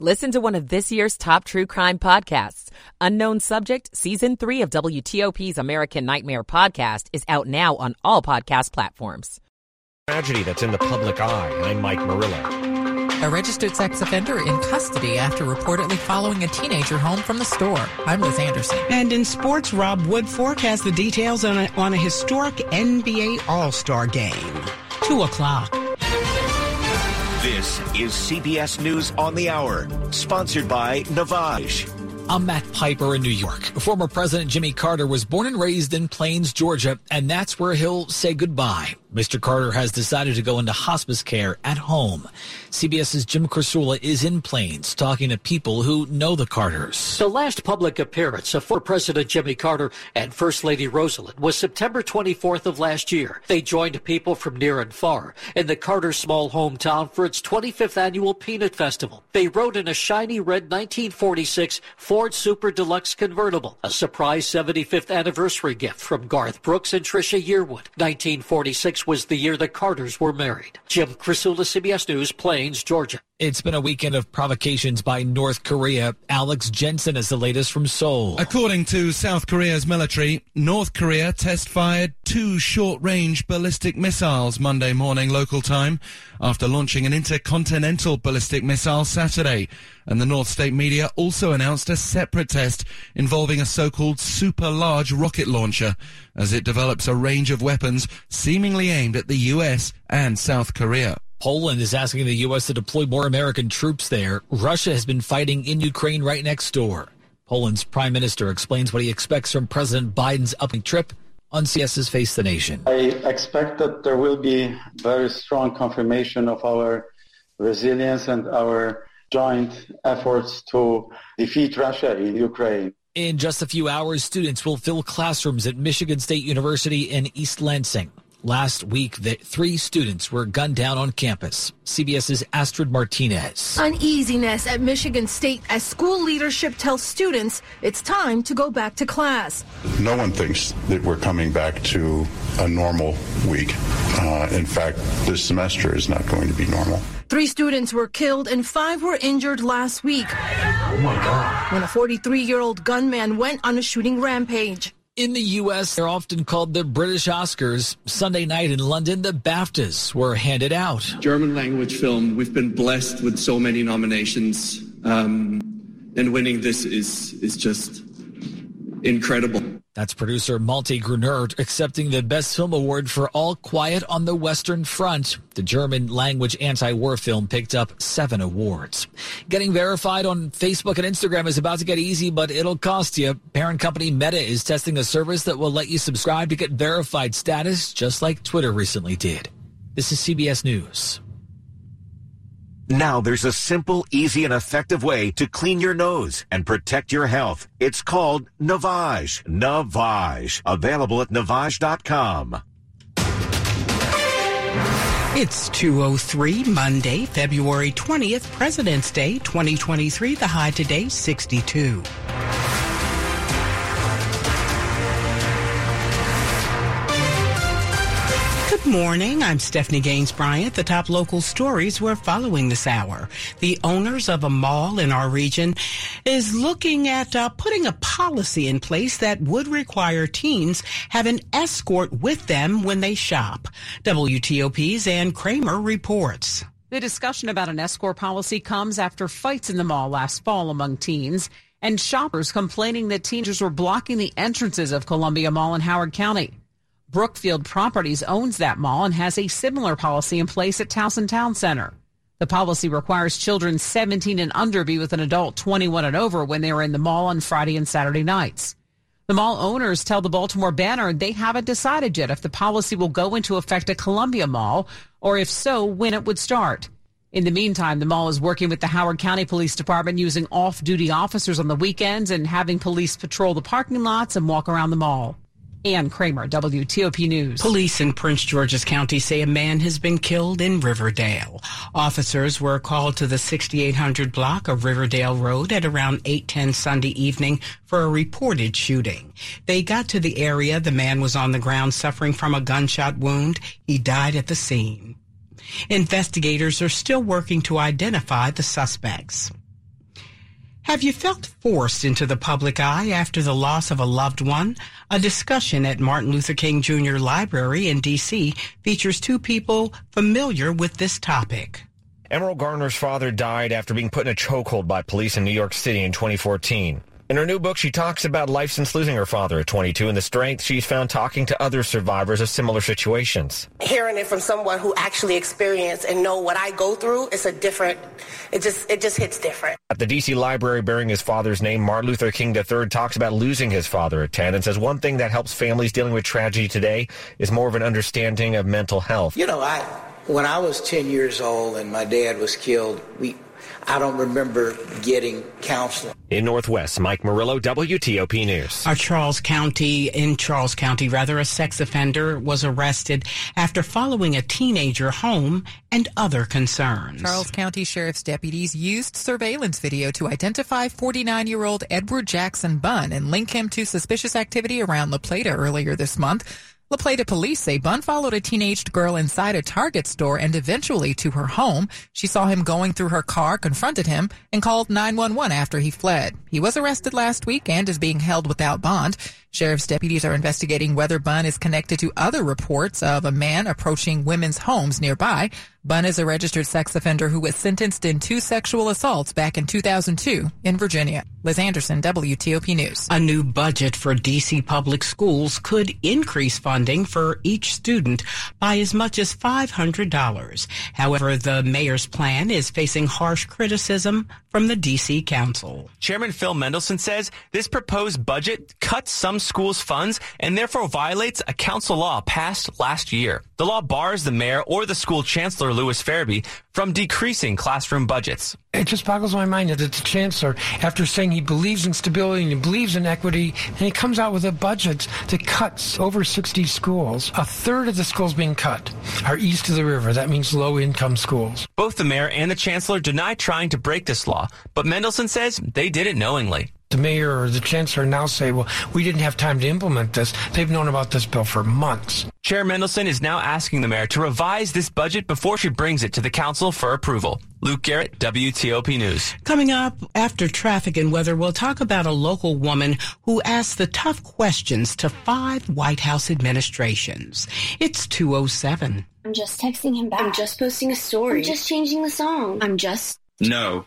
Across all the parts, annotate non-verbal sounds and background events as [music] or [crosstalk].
Listen to one of this year's top true crime podcasts. Unknown Subject, Season 3 of WTOP's American Nightmare podcast is out now on all podcast platforms. Tragedy that's in the public eye. I'm Mike Murillo. A registered sex offender in custody after reportedly following a teenager home from the store. I'm Liz Anderson. And in sports, Rob Woodfork has the details on a, on a historic NBA All-Star game. 2 o'clock. This is CBS News on the Hour, sponsored by Navage. I'm Matt Piper in New York. Former President Jimmy Carter was born and raised in Plains, Georgia, and that's where he'll say goodbye. Mr. Carter has decided to go into hospice care at home. CBS's Jim Krasula is in Plains talking to people who know the Carters. The last public appearance of former President Jimmy Carter and First Lady Rosalynn was September 24th of last year. They joined people from near and far in the Carter small hometown for its 25th annual Peanut Festival. They rode in a shiny red 1946 Ford Super Deluxe convertible, a surprise 75th anniversary gift from Garth Brooks and Trisha Yearwood. 1946 was the year the Carters were married. Jim Krasula, CBS News, Plains, Georgia. It's been a weekend of provocations by North Korea. Alex Jensen is the latest from Seoul. According to South Korea's military, North Korea test fired two short range ballistic missiles Monday morning local time after launching an intercontinental ballistic missile Saturday. And the North State media also announced a separate test involving a so-called super large rocket launcher as it develops a range of weapons seemingly aimed at the US and South Korea. Poland is asking the U.S. to deploy more American troops there. Russia has been fighting in Ukraine right next door. Poland's prime minister explains what he expects from President Biden's upcoming trip on CBS's Face the Nation. I expect that there will be very strong confirmation of our resilience and our joint efforts to defeat Russia in Ukraine. In just a few hours, students will fill classrooms at Michigan State University in East Lansing. Last week, the three students were gunned down on campus. CBS's Astrid Martinez. Uneasiness at Michigan State as school leadership tells students it's time to go back to class. No one thinks that we're coming back to a normal week. Uh, in fact, this semester is not going to be normal. Three students were killed and five were injured last week. Oh my God. When a 43 year old gunman went on a shooting rampage. In the U.S., they're often called the British Oscars. Sunday night in London, the BAFTAs were handed out. German language film, we've been blessed with so many nominations, um, and winning this is, is just incredible. That's producer Malte Grunert accepting the Best Film Award for All Quiet on the Western Front. The German language anti-war film picked up seven awards. Getting verified on Facebook and Instagram is about to get easy, but it'll cost you. Parent company Meta is testing a service that will let you subscribe to get verified status, just like Twitter recently did. This is CBS News. Now there's a simple, easy, and effective way to clean your nose and protect your health. It's called Navage. Navage. Available at Navage.com. It's 203 Monday, February 20th, President's Day 2023. The high today 62. Morning. I'm Stephanie Gaines Bryant. The top local stories we're following this hour. The owners of a mall in our region is looking at uh, putting a policy in place that would require teens have an escort with them when they shop. WTOP's Ann Kramer reports. The discussion about an escort policy comes after fights in the mall last fall among teens and shoppers complaining that teenagers were blocking the entrances of Columbia Mall in Howard County. Brookfield Properties owns that mall and has a similar policy in place at Towson Town Center. The policy requires children 17 and under be with an adult 21 and over when they are in the mall on Friday and Saturday nights. The mall owners tell the Baltimore Banner they haven't decided yet if the policy will go into effect at Columbia Mall or if so, when it would start. In the meantime, the mall is working with the Howard County Police Department using off duty officers on the weekends and having police patrol the parking lots and walk around the mall. Ann Kramer, WTOP News. Police in Prince George's County say a man has been killed in Riverdale. Officers were called to the 6800 block of Riverdale Road at around 8:10 Sunday evening for a reported shooting. They got to the area, the man was on the ground suffering from a gunshot wound. He died at the scene. Investigators are still working to identify the suspects. Have you felt forced into the public eye after the loss of a loved one? A discussion at Martin Luther King Jr. Library in D.C. features two people familiar with this topic. Emerald Garner's father died after being put in a chokehold by police in New York City in 2014. In her new book, she talks about life since losing her father at 22 and the strength she's found talking to other survivors of similar situations. Hearing it from someone who actually experienced and know what I go through, it's a different, it just, it just hits different. At the D.C. library bearing his father's name, Martin Luther King III talks about losing his father at 10 and says one thing that helps families dealing with tragedy today is more of an understanding of mental health. You know, I, when I was 10 years old and my dad was killed, we, I don't remember getting counseling. In Northwest, Mike Murillo, WTOP News. Our Charles County, in Charles County, rather, a sex offender was arrested after following a teenager home and other concerns. Charles County Sheriff's deputies used surveillance video to identify 49 year old Edward Jackson Bunn and link him to suspicious activity around La Plata earlier this month. La Plata police say Bunn followed a teenaged girl inside a Target store and eventually to her home. She saw him going through her car, confronted him, and called 911 after he fled. He was arrested last week and is being held without bond. Sheriff's deputies are investigating whether Bunn is connected to other reports of a man approaching women's homes nearby. Bunn is a registered sex offender who was sentenced in two sexual assaults back in 2002 in Virginia. Liz Anderson, WTOP News. A new budget for D.C. public schools could increase funding for each student by as much as $500. However, the mayor's plan is facing harsh criticism from the D.C. Council. Chairman Phil Mendelson says this proposed budget cuts some schools' funds and therefore violates a council law passed last year. The law bars the mayor or the school chancellor, Lewis Ferebee, from decreasing classroom budgets. It just boggles my mind that the chancellor, after saying he believes in stability and he believes in equity, and he comes out with a budget that cuts over 60 schools. A third of the schools being cut are east of the river. That means low income schools. Both the mayor and the chancellor deny trying to break this law, but Mendelson says they did it knowingly the mayor or the chancellor now say, well, we didn't have time to implement this. They've known about this bill for months. Chair Mendelson is now asking the mayor to revise this budget before she brings it to the council for approval. Luke Garrett, WTOP News. Coming up after traffic and weather, we'll talk about a local woman who asked the tough questions to five White House administrations. It's 207. I'm just texting him back. I'm just posting a story. I'm just changing the song. I'm just. No.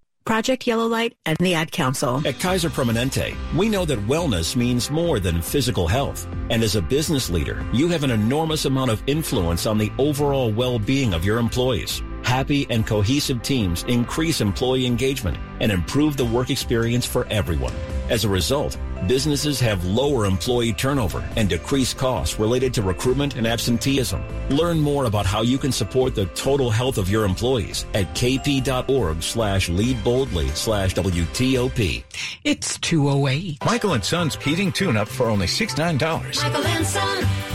Project Yellow Light, and the Ad Council. At Kaiser Permanente, we know that wellness means more than physical health. And as a business leader, you have an enormous amount of influence on the overall well-being of your employees. Happy and cohesive teams increase employee engagement and improve the work experience for everyone. As a result, businesses have lower employee turnover and decreased costs related to recruitment and absenteeism. Learn more about how you can support the total health of your employees at kp.org slash lead boldly slash WTOP. It's 208. Michael and Son's heating tune-up for only $69. Michael and Son.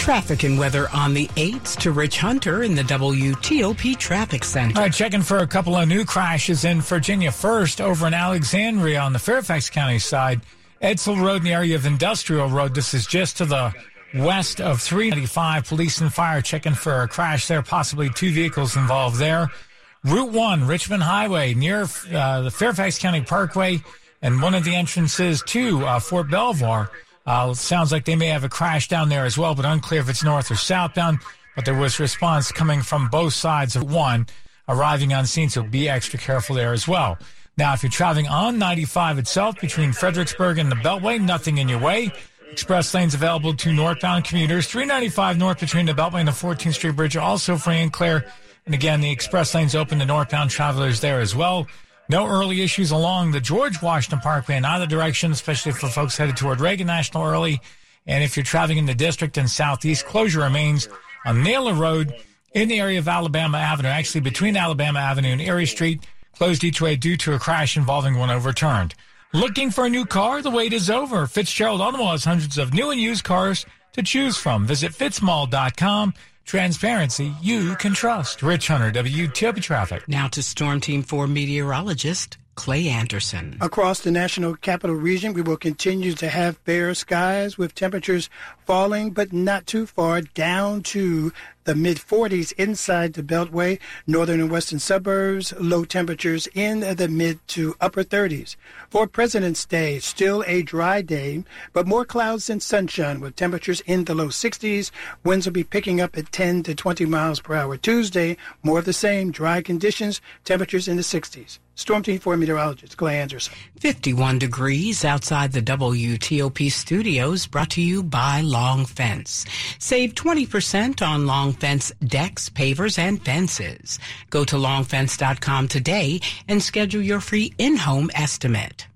Traffic and weather on the 8th to Rich Hunter in the WTOP Traffic Center. All right, checking for a couple of new crashes in Virginia. First, over in Alexandria on the Fairfax County side, Edsall Road in the area of Industrial Road. This is just to the west of 395. Police and fire checking for a crash there, possibly two vehicles involved there. Route 1, Richmond Highway, near uh, the Fairfax County Parkway, and one of the entrances to uh, Fort Belvoir. Uh, sounds like they may have a crash down there as well, but unclear if it's north or southbound. But there was response coming from both sides of one arriving on scene, so be extra careful there as well. Now, if you're traveling on 95 itself between Fredericksburg and the Beltway, nothing in your way. Express lanes available to northbound commuters. 395 north between the Beltway and the 14th Street Bridge, also free and clear. And again, the express lanes open to northbound travelers there as well. No early issues along the George Washington Parkway in either direction, especially for folks headed toward Reagan National early. And if you're traveling in the district and southeast, closure remains on Naylor Road in the area of Alabama Avenue, actually between Alabama Avenue and Erie Street, closed each way due to a crash involving one overturned. Looking for a new car? The wait is over. Fitzgerald Automall has hundreds of new and used cars to choose from. Visit fitzmall.com. Transparency you can trust. Rich Hunter, WTOP Traffic. Now to Storm Team 4 meteorologist Clay Anderson. Across the national capital region, we will continue to have fair skies with temperatures falling, but not too far down to the mid 40s inside the Beltway, northern and western suburbs, low temperatures in the mid to upper 30s. For President's Day, still a dry day, but more clouds than sunshine with temperatures in the low 60s. Winds will be picking up at 10 to 20 miles per hour. Tuesday, more of the same, dry conditions, temperatures in the 60s. Storm Team 4 meteorologist Clay Anderson. 51 degrees outside the WTOP studios, brought to you by Long Fence. Save 20% on Long Fence decks, pavers, and fences. Go to longfence.com today and schedule your free in-home estimate.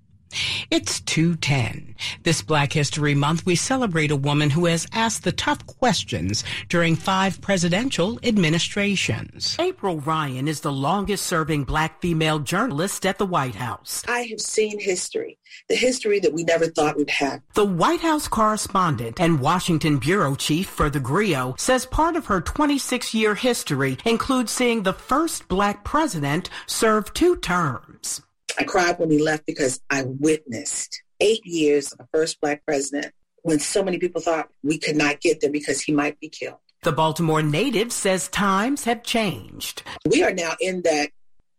It's 210. This Black History Month, we celebrate a woman who has asked the tough questions during five presidential administrations. April Ryan is the longest serving black female journalist at the White House. I have seen history, the history that we never thought we'd have. The White House correspondent and Washington bureau chief for the GRIO says part of her 26 year history includes seeing the first black president serve two terms. I cried when he left because I witnessed eight years of the first black president when so many people thought we could not get there because he might be killed. The Baltimore native says times have changed. We are now in that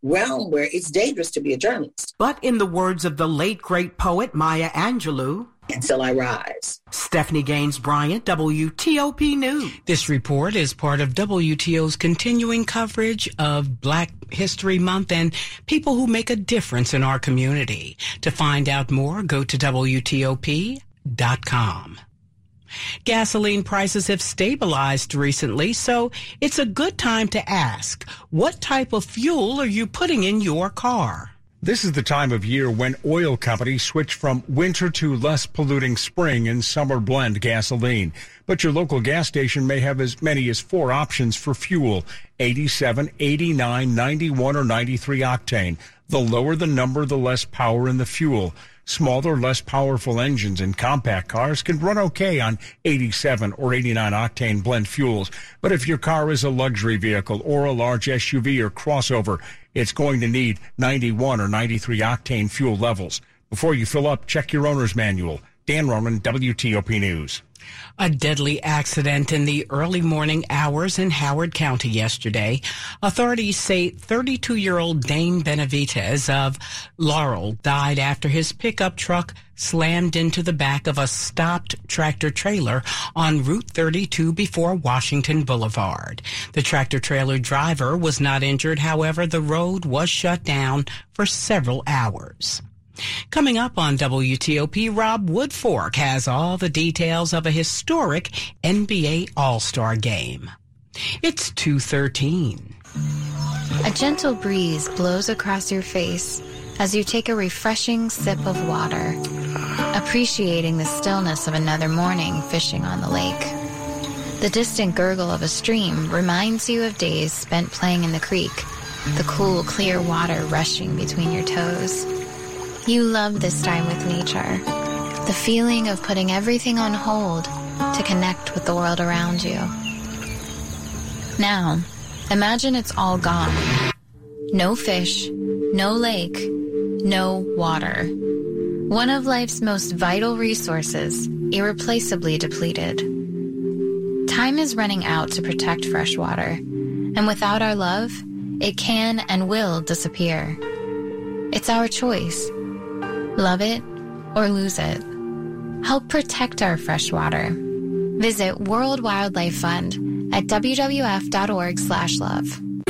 realm where it's dangerous to be a journalist. But in the words of the late great poet Maya Angelou, until I rise. Stephanie Gaines Bryant, WTOP News. This report is part of WTOP's continuing coverage of Black History Month and people who make a difference in our community. To find out more, go to WTOP.com. Gasoline prices have stabilized recently, so it's a good time to ask, what type of fuel are you putting in your car? This is the time of year when oil companies switch from winter to less polluting spring and summer blend gasoline. But your local gas station may have as many as four options for fuel 87, 89, 91, or 93 octane. The lower the number, the less power in the fuel. Smaller, less powerful engines in compact cars can run okay on 87 or 89 octane blend fuels. But if your car is a luxury vehicle or a large SUV or crossover, it's going to need 91 or 93 octane fuel levels. Before you fill up, check your owner's manual. Dan Roman, WTOP News. A deadly accident in the early morning hours in Howard County yesterday. Authorities say 32 year old Dane Benavides of Laurel died after his pickup truck slammed into the back of a stopped tractor trailer on Route 32 before Washington Boulevard. The tractor trailer driver was not injured. However, the road was shut down for several hours. Coming up on WTOP, Rob Woodfork has all the details of a historic NBA All-Star game. It's 213. A gentle breeze blows across your face as you take a refreshing sip of water, appreciating the stillness of another morning fishing on the lake. The distant gurgle of a stream reminds you of days spent playing in the creek, the cool, clear water rushing between your toes. You love this time with nature. The feeling of putting everything on hold to connect with the world around you. Now, imagine it's all gone. No fish, no lake, no water. One of life's most vital resources, irreplaceably depleted. Time is running out to protect fresh water, and without our love, it can and will disappear. It's our choice Love it or lose it. Help protect our freshwater. Visit World Wildlife Fund at wwf.org slash love.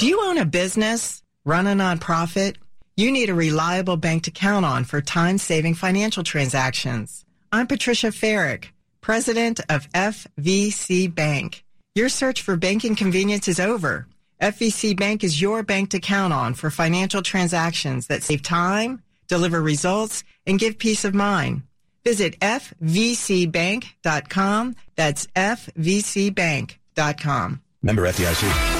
Do you own a business, run a nonprofit? You need a reliable bank to count on for time-saving financial transactions. I'm Patricia Ferrick, president of FVC Bank. Your search for banking convenience is over. FVC Bank is your bank to count on for financial transactions that save time, deliver results, and give peace of mind. Visit fvcbank.com. That's fvcbank.com. Member FDIC.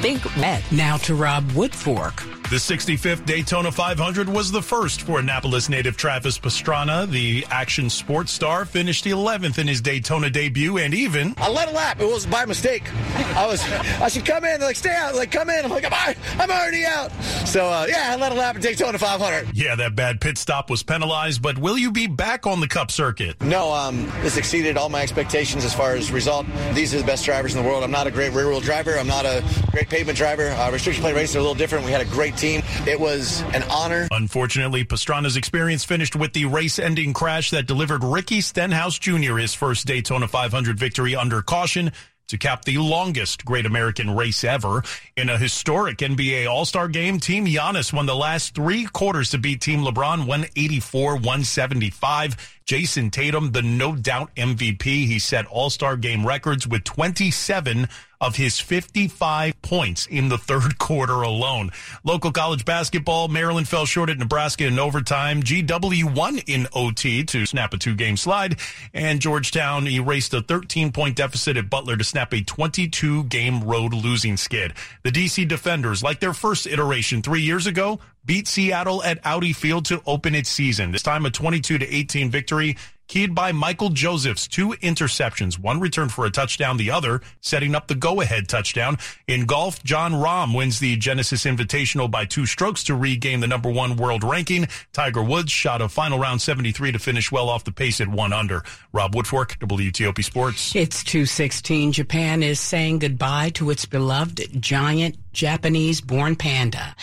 Think red. Now to Rob Woodfork. The 65th Daytona 500 was the first for Annapolis native Travis Pastrana. The action sports star finished 11th in his Daytona debut and even. I led a lap. It was by mistake. I was, I should come in. They're like, stay out. Like, come in. I'm like, I'm, I'm already out. So, uh, yeah, I led a lap at Daytona 500. Yeah, that bad pit stop was penalized, but will you be back on the Cup circuit? No, um, this exceeded all my expectations as far as result. These are the best drivers in the world. I'm not a great rear wheel driver. I'm not a great pavement driver. Uh, restriction plate races are a little different. We had a great team. It was an honor. Unfortunately, Pastrana's experience finished with the race ending crash that delivered Ricky Stenhouse Jr. his first Daytona 500 victory under caution to cap the longest Great American race ever. In a historic NBA All-Star game, Team Giannis won the last three quarters to beat Team LeBron 184-175. Jayson Tatum, the no doubt MVP, he set All-Star game records with 27 of his 55 points in the third [laughs] quarter alone. Local college basketball, Maryland fell short at Nebraska in overtime. GW won in OT to snap a two game slide and Georgetown erased a 13 point deficit at Butler to snap a 22 game road losing skid. The DC Defenders, like their first iteration three years ago, beat Seattle at Audi Field to open its season. This time a 22 to 18 victory keyed by Michael Joseph's two interceptions, one returned for a touchdown, the other setting up the go-ahead touchdown. In golf, Jon Rahm wins the Genesis Invitational by two strokes to regain the number one world ranking. Tiger Woods shot a final round 73 to finish well off the pace at one under. Rob Woodfork, WTOP Sports. It's 216. Japan is saying goodbye to its beloved giant Japanese born panda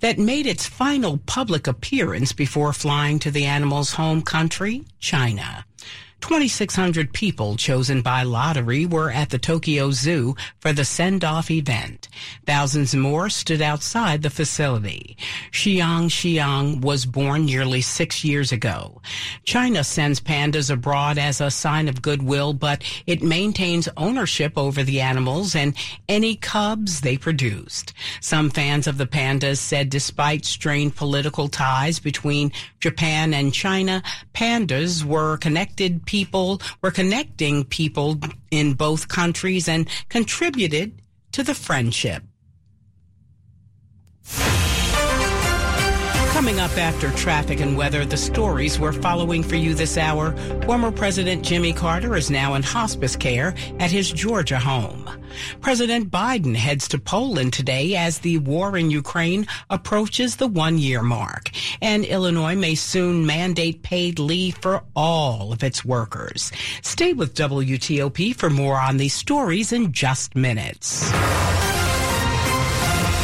that made its final public appearance before flying to the animal's home country, China. 2,600 people chosen by lottery were at the Tokyo Zoo for the send-off event. Thousands more stood outside the facility. Xiang Xiang was born nearly six years ago. China sends pandas abroad as a sign of goodwill, but it maintains ownership over the animals and any cubs they produced. Some fans of the pandas said despite strained political ties between Japan and China, pandas were connected people, were connecting people in both countries and contributed to the friendship. Coming up after traffic and weather, the stories we're following for you this hour. Former President Jimmy Carter is now in hospice care at his Georgia home. President Biden heads to Poland today as the war in Ukraine approaches the one year mark. And Illinois may soon mandate paid leave for all of its workers. Stay with WTOP for more on these stories in just minutes.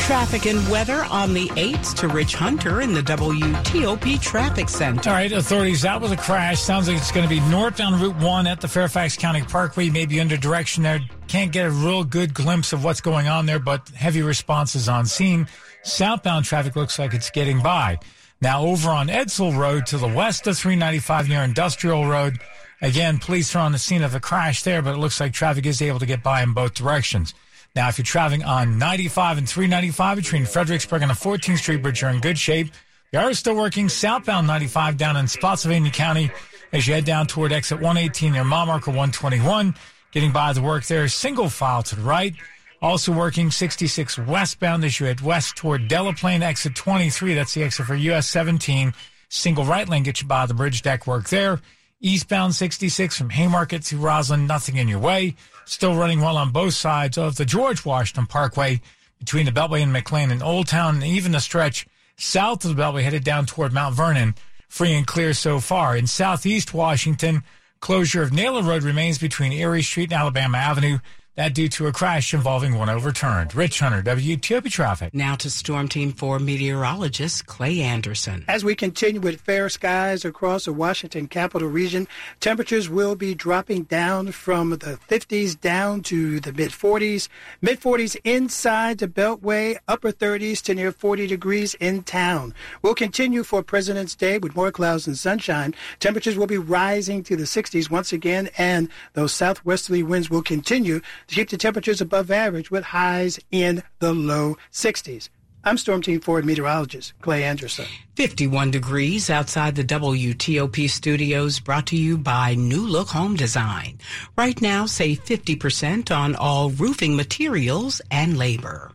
Traffic and weather on the 8th to Rich Hunter in the WTOP Traffic Center. All right, authorities that was a crash. Sounds like it's going to be north northbound Route 1 at the Fairfax County Parkway, maybe under direction there. Can't get a real good glimpse of what's going on there, but heavy responses on scene. Southbound traffic looks like it's getting by. Now over on Edsall Road to the west of 395 near Industrial Road. Again, police are on the scene of a crash there, but it looks like traffic is able to get by in both directions. Now, if you're traveling on 95 and 395 between Fredericksburg and the 14th Street Bridge, you're in good shape. You are still working southbound 95 down in Spotsylvania County as you head down toward exit 118 near mile marker 121. Getting by the work there, single file to the right. Also working 66 westbound as you head west toward Delaplane, exit 23. That's the exit for US 17. Single right lane gets you by the bridge deck work there. Eastbound 66 from Haymarket to Rosslyn, nothing in your way. Still running well on both sides of the George Washington Parkway between the Beltway and McLean and Old Town, and even the stretch south of the Beltway headed down toward Mount Vernon, free and clear so far. In southeast Washington, closure of Naylor Road remains between Erie Street and Alabama Avenue. That due to a crash involving one overturned. Rich Hunter, WTOP Traffic. Now to Storm Team 4 meteorologist Clay Anderson. As we continue with fair skies across the Washington capital region, temperatures will be dropping down from the 50s down to the mid 40s. Mid 40s inside the Beltway, upper 30s to near 40 degrees in town. We'll continue for President's Day with more clouds and sunshine. Temperatures will be rising to the 60s once again, and those southwesterly winds will continue to keep the temperatures above average with highs in the low 60s. I'm Storm Team 4 meteorologist Clay Anderson. 51 degrees outside the WTOP studios brought to you by New Look Home Design. Right now, save 50% on all roofing materials and labor.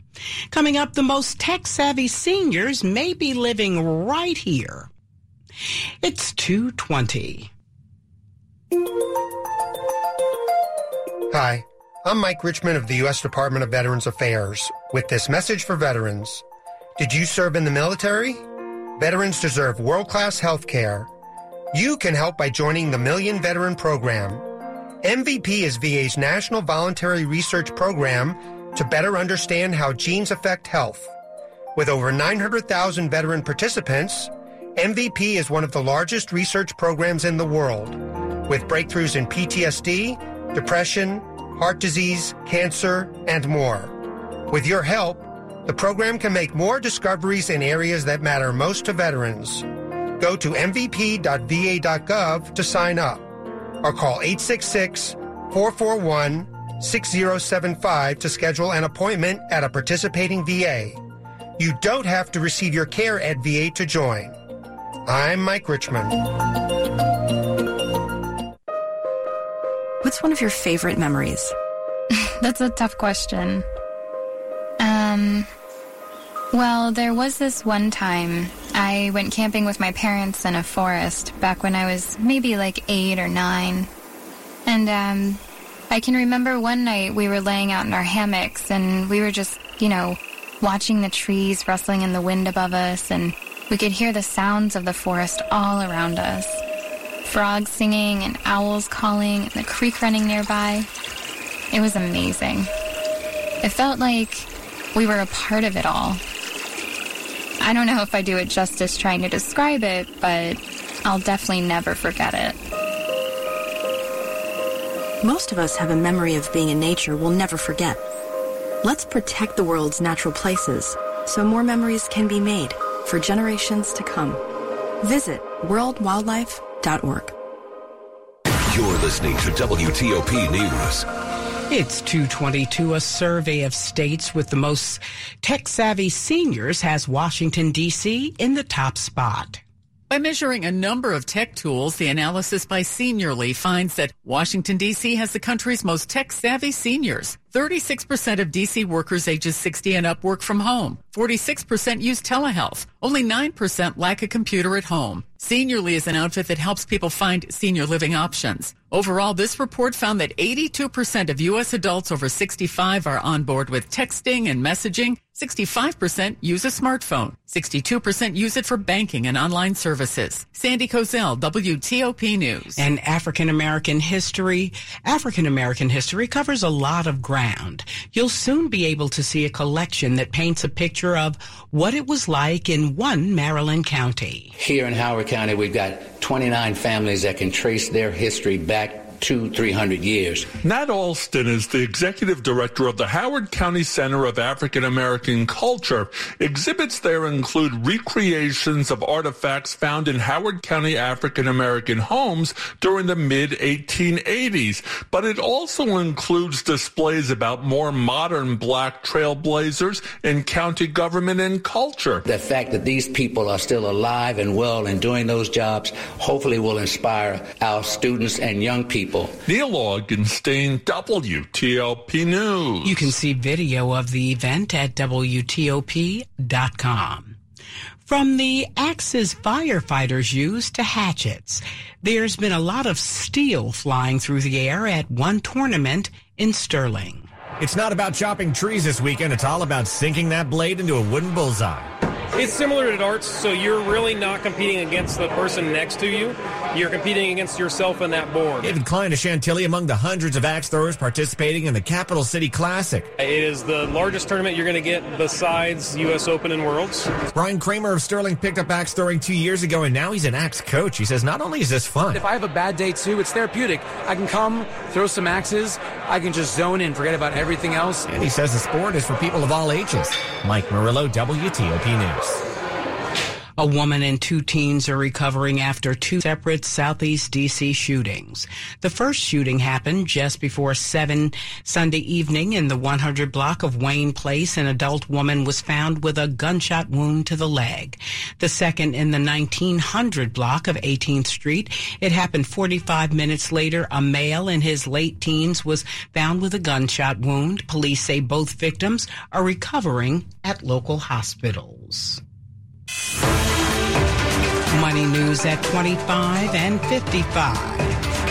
Coming up, the most tech savvy seniors may be living right here. It's 220. Hi, I'm Mike Richmond of the U.S. Department of Veterans Affairs with this message for veterans. Did you serve in the military? Veterans deserve world-class health care. You can help by joining the Million Veteran Program. MVP is VA's national voluntary research program to better understand how genes affect health. With over 900,000 veteran participants, MVP is one of the largest research programs in the world, with breakthroughs in PTSD, depression, heart disease, cancer, and more. With your help, the program can make more discoveries in areas that matter most to veterans. Go to mvp.va.gov to sign up or call 866 441 6075 to schedule an appointment at a participating VA. You don't have to receive your care at VA to join. I'm Mike Richmond. What's one of your favorite memories? [laughs] That's a tough question. Um, well, there was this one time I went camping with my parents in a forest back when I was maybe like eight or nine. And, um, I can remember one night we were laying out in our hammocks and we were just, you know, watching the trees rustling in the wind above us and we could hear the sounds of the forest all around us. Frogs singing and owls calling and the creek running nearby. It was amazing. It felt like we were a part of it all. I don't know if I do it justice trying to describe it, but I'll definitely never forget it. Most of us have a memory of being in nature we'll never forget. Let's protect the world's natural places so more memories can be made for generations to come. Visit worldwildlife.org. You're listening to WTOP News. It's 222. A survey of states with the most tech savvy seniors has Washington, D.C. in the top spot. By measuring a number of tech tools, the analysis by Seniorly finds that Washington, D.C. has the country's most tech savvy seniors. 36% of DC workers ages 60 and up work from home. 46% use telehealth. Only 9% lack a computer at home. Seniorly is an outfit that helps people find senior living options. Overall, this report found that 82% of U.S. adults over 65 are on board with texting and messaging. 65% use a smartphone. 62% use it for banking and online services. Sandy Kozel, WTOP News. And African American history. African American history covers a lot of ground. You'll soon be able to see a collection that paints a picture of what it was like in one Maryland county. Here in Howard County, we've got 29 families that can trace their history back two, three hundred years. Nat Alston is the executive director of the Howard County Center of African American Culture. Exhibits there include recreations of artifacts found in Howard County African American homes during the mid 1880s, but it also includes displays about more modern black trailblazers in county government and culture. The fact that these people are still alive and well and doing those jobs hopefully will inspire our students and young people people. Neil Augenstein, WTOP News. You can see video of the event at WTOP.com. From the axes firefighters use to hatchets, there's been a lot of steel flying through the air at one tournament in Sterling. It's not about chopping trees this weekend. It's all about sinking that blade into a wooden bullseye. It's similar to darts, so you're really not competing against the person next to you. You're competing against yourself and that board. David Klein of Chantilly among the hundreds of axe throwers participating in the Capital City Classic. It is the largest tournament you're going to get besides U.S. Open and Worlds. Brian Kramer of Sterling picked up axe throwing two years ago, and now he's an axe coach. He says not only is this fun. If I have a bad day too, it's therapeutic. I can come, throw some axes, I can just zone in, forget about everything else. And he says the sport is for people of all ages. Mike Murillo, WTOP News. Podcast. A woman and two teens are recovering after two separate Southeast DC shootings. The first shooting happened just before 7 Sunday evening in the 100 block of Wayne Place. An adult woman was found with a gunshot wound to the leg. The second in the 1900 block of 18th Street. It happened 45 minutes later. A male in his late teens was found with a gunshot wound. Police say both victims are recovering at local hospitals. Money news at 25 and 55.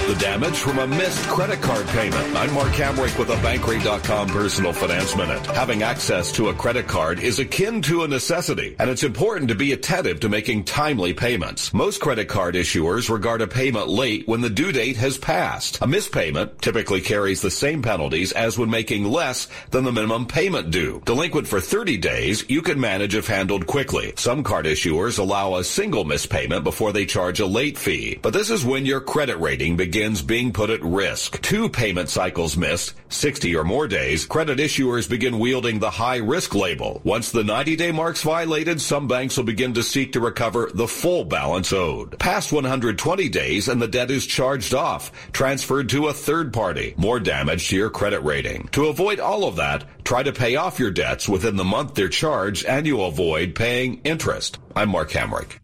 The damage from a missed credit card payment. I'm Mark Hamrick with a Bankrate.com personal finance minute. Having access to a credit card is akin to a necessity, and it's important to be attentive to making timely payments. Most credit card issuers regard a payment late when the due date has passed. A missed payment typically carries the same penalties as when making less than the minimum payment due. Delinquent for 30 days, you can manage if handled quickly. Some card issuers allow a single missed payment before they charge a late fee, but this is when your credit rating begins begins being put at risk. Two payment cycles missed, 60 or more days, credit issuers begin wielding the high risk label. Once the 90 day mark's violated, some banks will begin to seek to recover the full balance owed. Past 120 days and the debt is charged off, transferred to a third party. More damage to your credit rating. To avoid all of that, try to pay off your debts within the month they're charged and you avoid paying interest. I'm Mark Hamrick.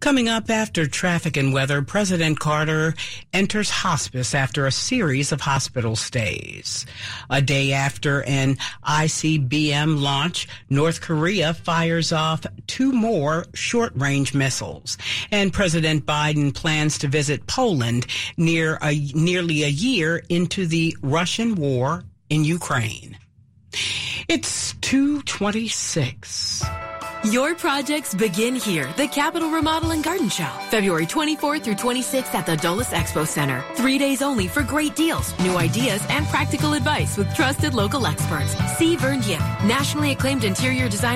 Coming up after traffic and weather, President Carter enters hospice after a series of hospital stays. A day after an ICBM launch, North Korea fires off two more short range missiles. And President Biden plans to visit Poland near a, nearly a year into the Russian war in Ukraine. It's 226. Your projects begin here. The Capital Remodel and Garden Show, February 24th through 26th at the Dulles Expo Center. Three days only for great deals, new ideas, and practical advice with trusted local experts. See Vern Yip, nationally acclaimed interior designer.